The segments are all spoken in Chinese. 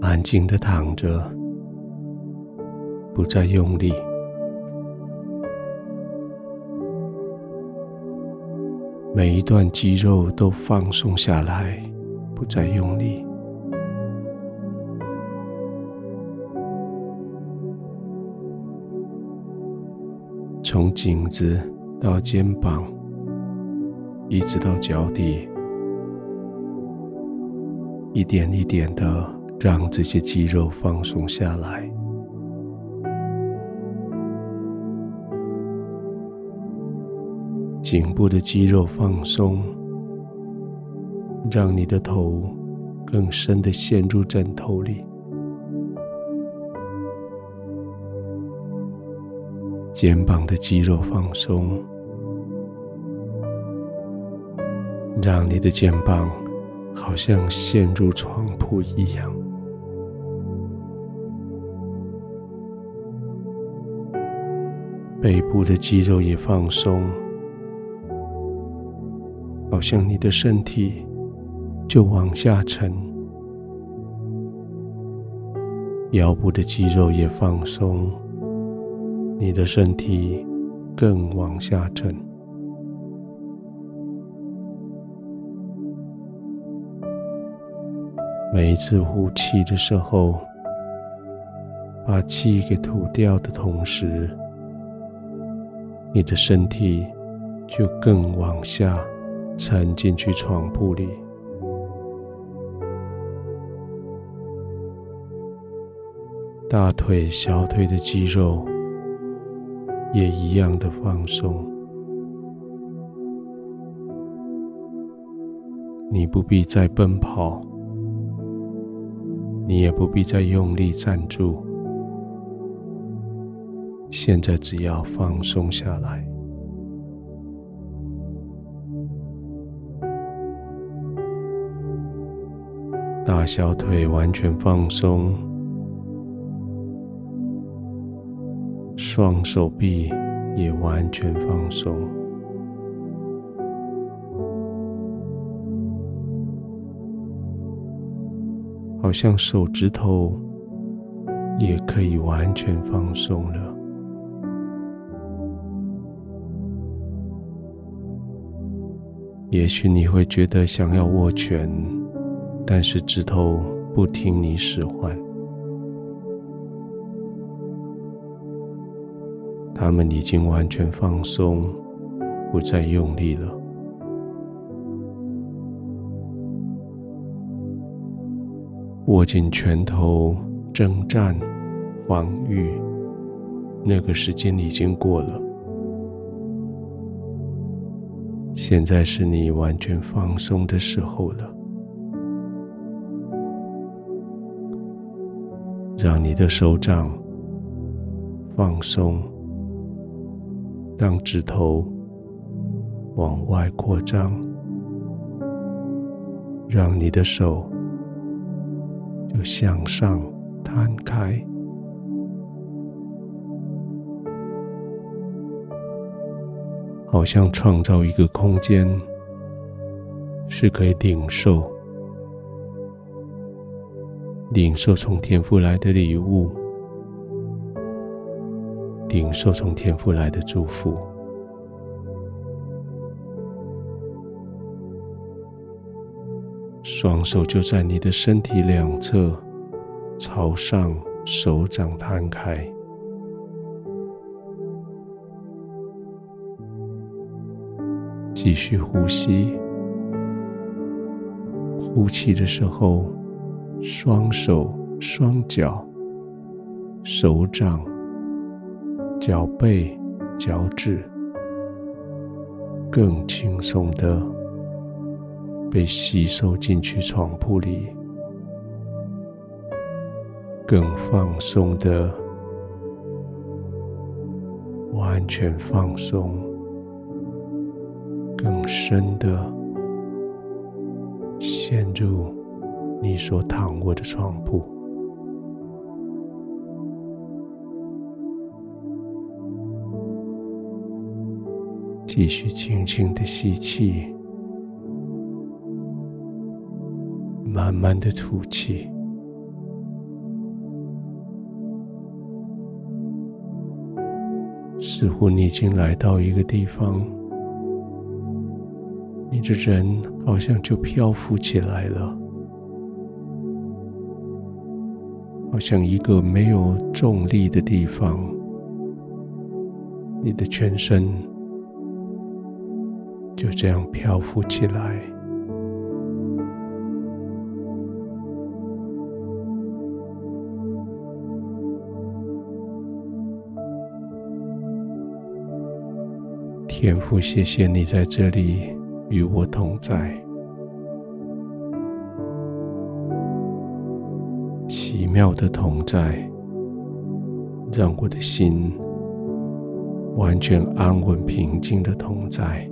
安静的躺着，不再用力。每一段肌肉都放松下来，不再用力。从颈子到肩膀，一直到脚底，一点一点的让这些肌肉放松下来。颈部的肌肉放松，让你的头更深的陷入枕头里。肩膀的肌肉放松，让你的肩膀好像陷入床铺一样。背部的肌肉也放松。好像你的身体就往下沉，腰部的肌肉也放松，你的身体更往下沉。每一次呼气的时候，把气给吐掉的同时，你的身体就更往下。沉进去床铺里，大腿、小腿的肌肉也一样的放松。你不必再奔跑，你也不必再用力站住，现在只要放松下来。大小腿完全放松，双手臂也完全放松，好像手指头也可以完全放松了。也许你会觉得想要握拳。但是指头不听你使唤，他们已经完全放松，不再用力了。握紧拳头，征战、防御，那个时间已经过了。现在是你完全放松的时候了。让你的手掌放松，让指头往外扩张，让你的手就向上摊开，好像创造一个空间，是可以领受。领受从天父来的礼物，领受从天父来的祝福。双手就在你的身体两侧，朝上，手掌摊开，继续呼吸。呼气的时候。双手、双脚、手掌、脚背、脚趾，更轻松的被吸收进去床铺里，更放松的完全放松，更深的陷入你所躺卧的床铺。继续轻轻的吸气慢慢的吐气。似乎你已经来到一个地方你的人好像就漂浮起来了，好像一个没有重力的地方，你的全身就这样漂浮起来。天父，谢谢你在这里与我同在，奇妙的同在，让我的心完全安稳平静的同在，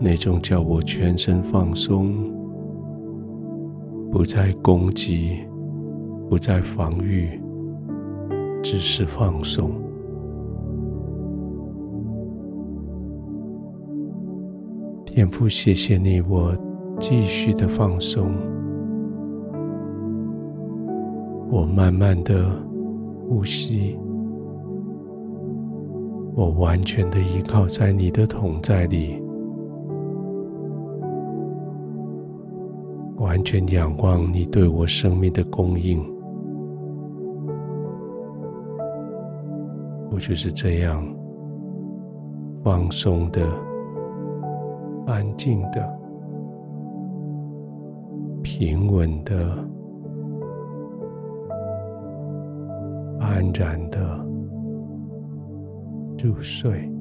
那种叫我全身放松，不再攻击，不再防御。只是放松，天父，谢谢你，我继续的放松，我慢慢的呼吸，我完全的依靠在你的同在里，完全仰望你对我生命的供应。我就是这样放松的、安静的、平稳的、安然的入睡。